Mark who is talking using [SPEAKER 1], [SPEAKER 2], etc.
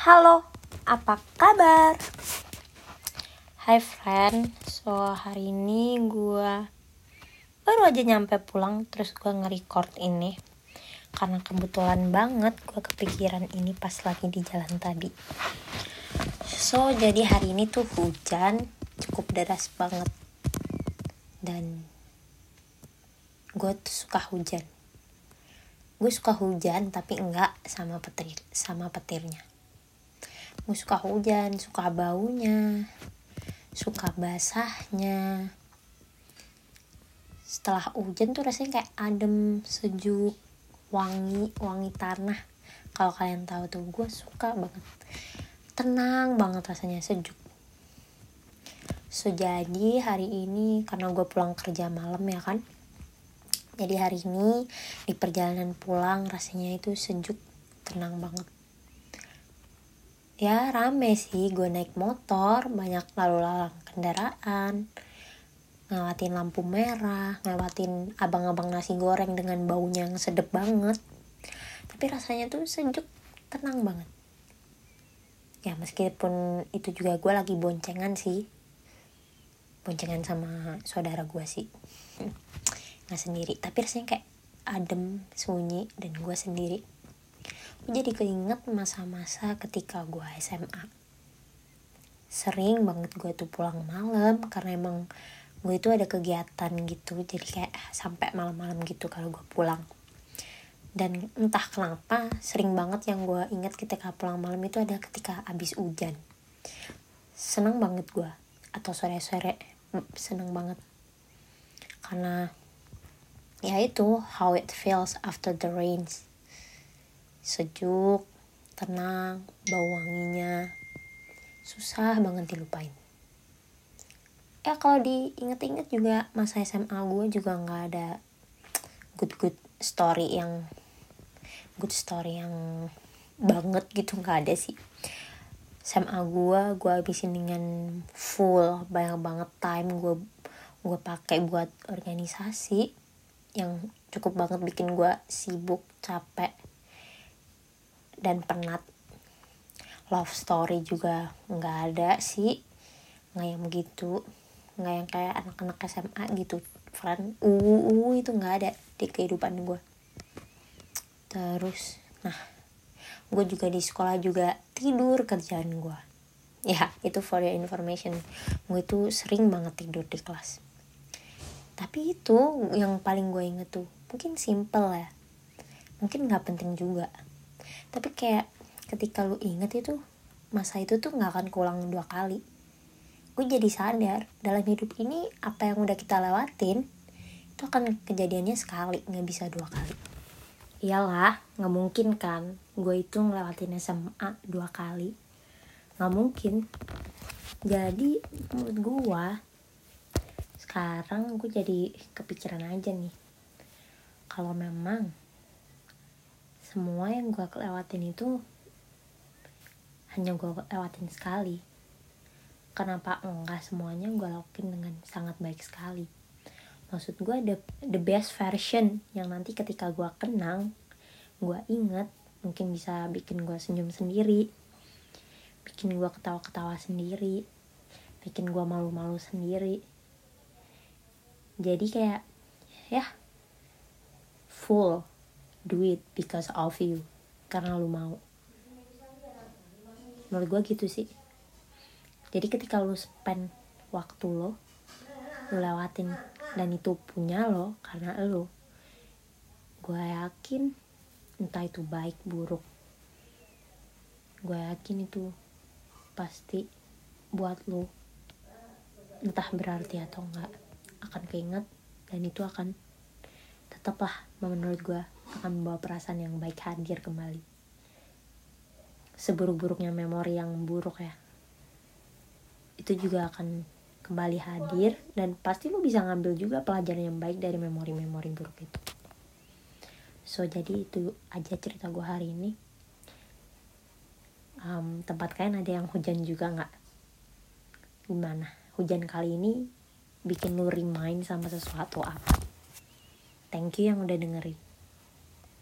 [SPEAKER 1] Halo, apa kabar? Hai friend, so hari ini gue baru aja nyampe pulang terus gue nge-record ini. Karena kebetulan banget gue kepikiran ini pas lagi di jalan tadi. So jadi hari ini tuh hujan cukup deras banget. Dan gue tuh suka hujan. Gue suka hujan tapi enggak sama petir sama petirnya suka hujan suka baunya suka basahnya. Setelah hujan tuh rasanya kayak adem sejuk wangi wangi tanah. Kalau kalian tahu tuh gue suka banget. Tenang banget rasanya sejuk. So jadi hari ini karena gue pulang kerja malam ya kan jadi hari ini di perjalanan pulang rasanya itu sejuk tenang banget ya rame sih. Gue naik motor banyak lalu lalang kendaraan. Ngelewatin lampu merah ngelewatin abang-abang nasi goreng dengan baunya yang sedep banget. Tapi rasanya tuh sejuk tenang banget. Ya meskipun itu juga gue lagi boncengan sih. Boncengan sama saudara gue sih. Nggak sendiri. Tapi rasanya kayak adem sunyi dan gue sendiri jadi keinget masa-masa ketika gue SMA sering banget gue tuh pulang malam karena emang gue itu ada kegiatan gitu jadi kayak sampai malam-malam gitu kalau gue pulang. Dan entah kenapa sering banget yang gue ingat ketika pulang malam itu ada ketika abis hujan. Seneng banget gue atau sore-sore seneng banget. Karena ya itu how it feels after the rains sejuk tenang bau wanginya. Susah banget dilupain. Ya kalau diinget-inget juga masa SMA gue juga nggak ada good good story yang good story yang banget gitu nggak ada sih. SMA gue gue habisin dengan full banyak banget time gue gue pakai buat organisasi yang cukup banget bikin gue sibuk capek dan penat. Love story juga nggak ada sih nggak yang begitu nggak yang kayak anak-anak SMA gitu friend uh, uh itu nggak ada di kehidupan gue terus nah gue juga di sekolah juga tidur kerjaan gue ya itu for your information. Gue itu sering banget tidur di kelas. Tapi itu yang paling gue inget tuh mungkin simple ya. Mungkin nggak penting juga tapi kayak ketika lu inget itu masa itu tuh nggak akan kulang dua kali. Gue jadi sadar dalam hidup ini apa yang udah kita lewatin itu akan kejadiannya sekali nggak bisa dua kali. Iyalah nggak mungkin kan gue itu ngelewatin SMA dua kali. Nggak mungkin. Jadi menurut gue sekarang gue jadi kepikiran aja nih. Kalau memang semua yang gue lewatin itu hanya gue lewatin sekali. Kenapa enggak semuanya gue lakuin dengan sangat baik sekali? Maksud gue the, the best version yang nanti ketika gue kenang gue inget mungkin bisa bikin gue senyum sendiri bikin gue ketawa-ketawa sendiri bikin gue malu-malu sendiri. Jadi kayak ya full do it because of you. Karena lu mau. Menurut gue gitu sih. Jadi ketika lu spend waktu lo lu lewatin dan itu punya lo karena lo gue yakin entah itu baik buruk gue yakin itu pasti buat lo entah berarti atau enggak akan keinget dan itu akan tetaplah menurut gue akan membawa perasaan yang baik hadir kembali. Seburuk-buruknya memori yang buruk ya. Itu juga akan kembali hadir dan pasti lo bisa ngambil juga pelajaran yang baik dari memori-memori buruk itu. So jadi itu aja cerita gue hari ini. Um, tempat kalian ada yang hujan juga nggak? Gimana? Hujan kali ini bikin lu remind sama sesuatu apa? Thank you yang udah dengerin